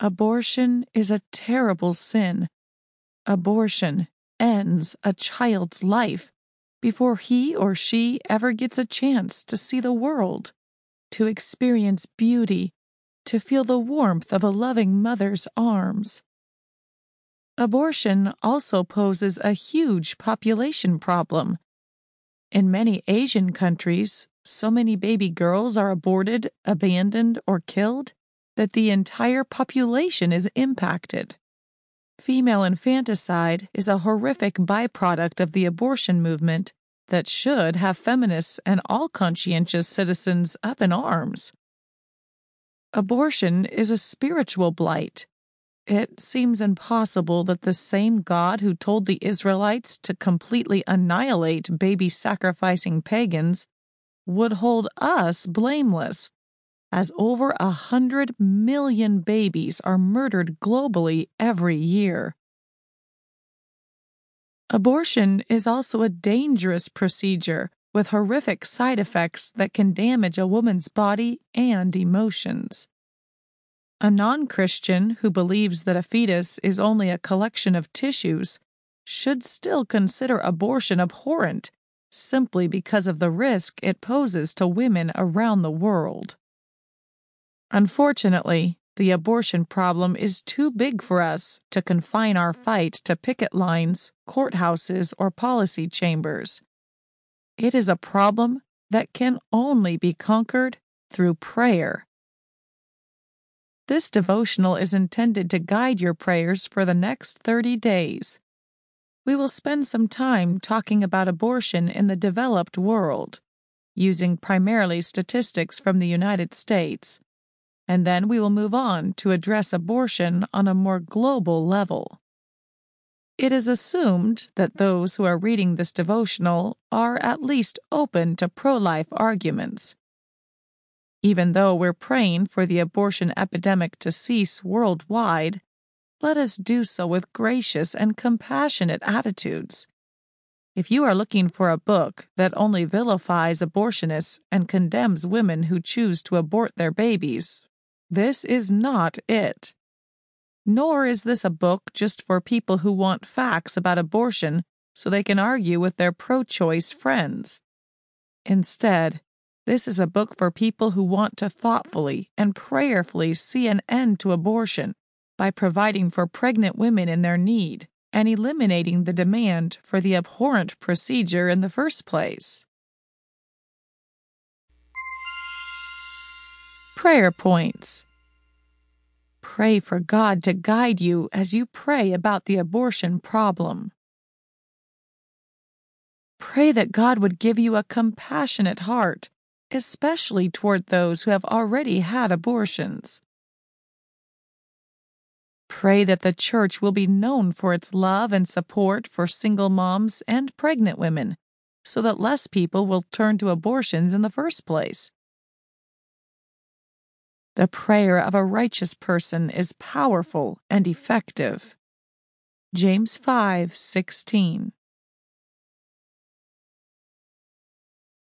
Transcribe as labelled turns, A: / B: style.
A: Abortion is a terrible sin. Abortion ends a child's life before he or she ever gets a chance to see the world, to experience beauty, to feel the warmth of a loving mother's arms. Abortion also poses a huge population problem. In many Asian countries, so many baby girls are aborted, abandoned, or killed that the entire population is impacted. Female infanticide is a horrific byproduct of the abortion movement that should have feminists and all conscientious citizens up in arms. Abortion is a spiritual blight. It seems impossible that the same God who told the Israelites to completely annihilate baby sacrificing pagans would hold us blameless as over a hundred million babies are murdered globally every year. Abortion is also a dangerous procedure with horrific side effects that can damage a woman's body and emotions. A non Christian who believes that a fetus is only a collection of tissues should still consider abortion abhorrent simply because of the risk it poses to women around the world. Unfortunately, the abortion problem is too big for us to confine our fight to picket lines, courthouses, or policy chambers. It is a problem that can only be conquered through prayer. This devotional is intended to guide your prayers for the next 30 days. We will spend some time talking about abortion in the developed world, using primarily statistics from the United States and then we will move on to address abortion on a more global level. It is assumed that those who are reading this devotional are at least open to pro life arguments. Even though we're praying for the abortion epidemic to cease worldwide, let us do so with gracious and compassionate attitudes. If you are looking for a book that only vilifies abortionists and condemns women who choose to abort their babies, this is not it. Nor is this a book just for people who want facts about abortion so they can argue with their pro choice friends. Instead, this is a book for people who want to thoughtfully and prayerfully see an end to abortion by providing for pregnant women in their need and eliminating the demand for the abhorrent procedure in the first place. Prayer points. Pray for God to guide you as you pray about the abortion problem. Pray that God would give you a compassionate heart, especially toward those who have already had abortions. Pray that the church will be known for its love and support for single moms and pregnant women, so that less people will turn to abortions in the first place. The prayer of a righteous person is powerful and effective. James 5:16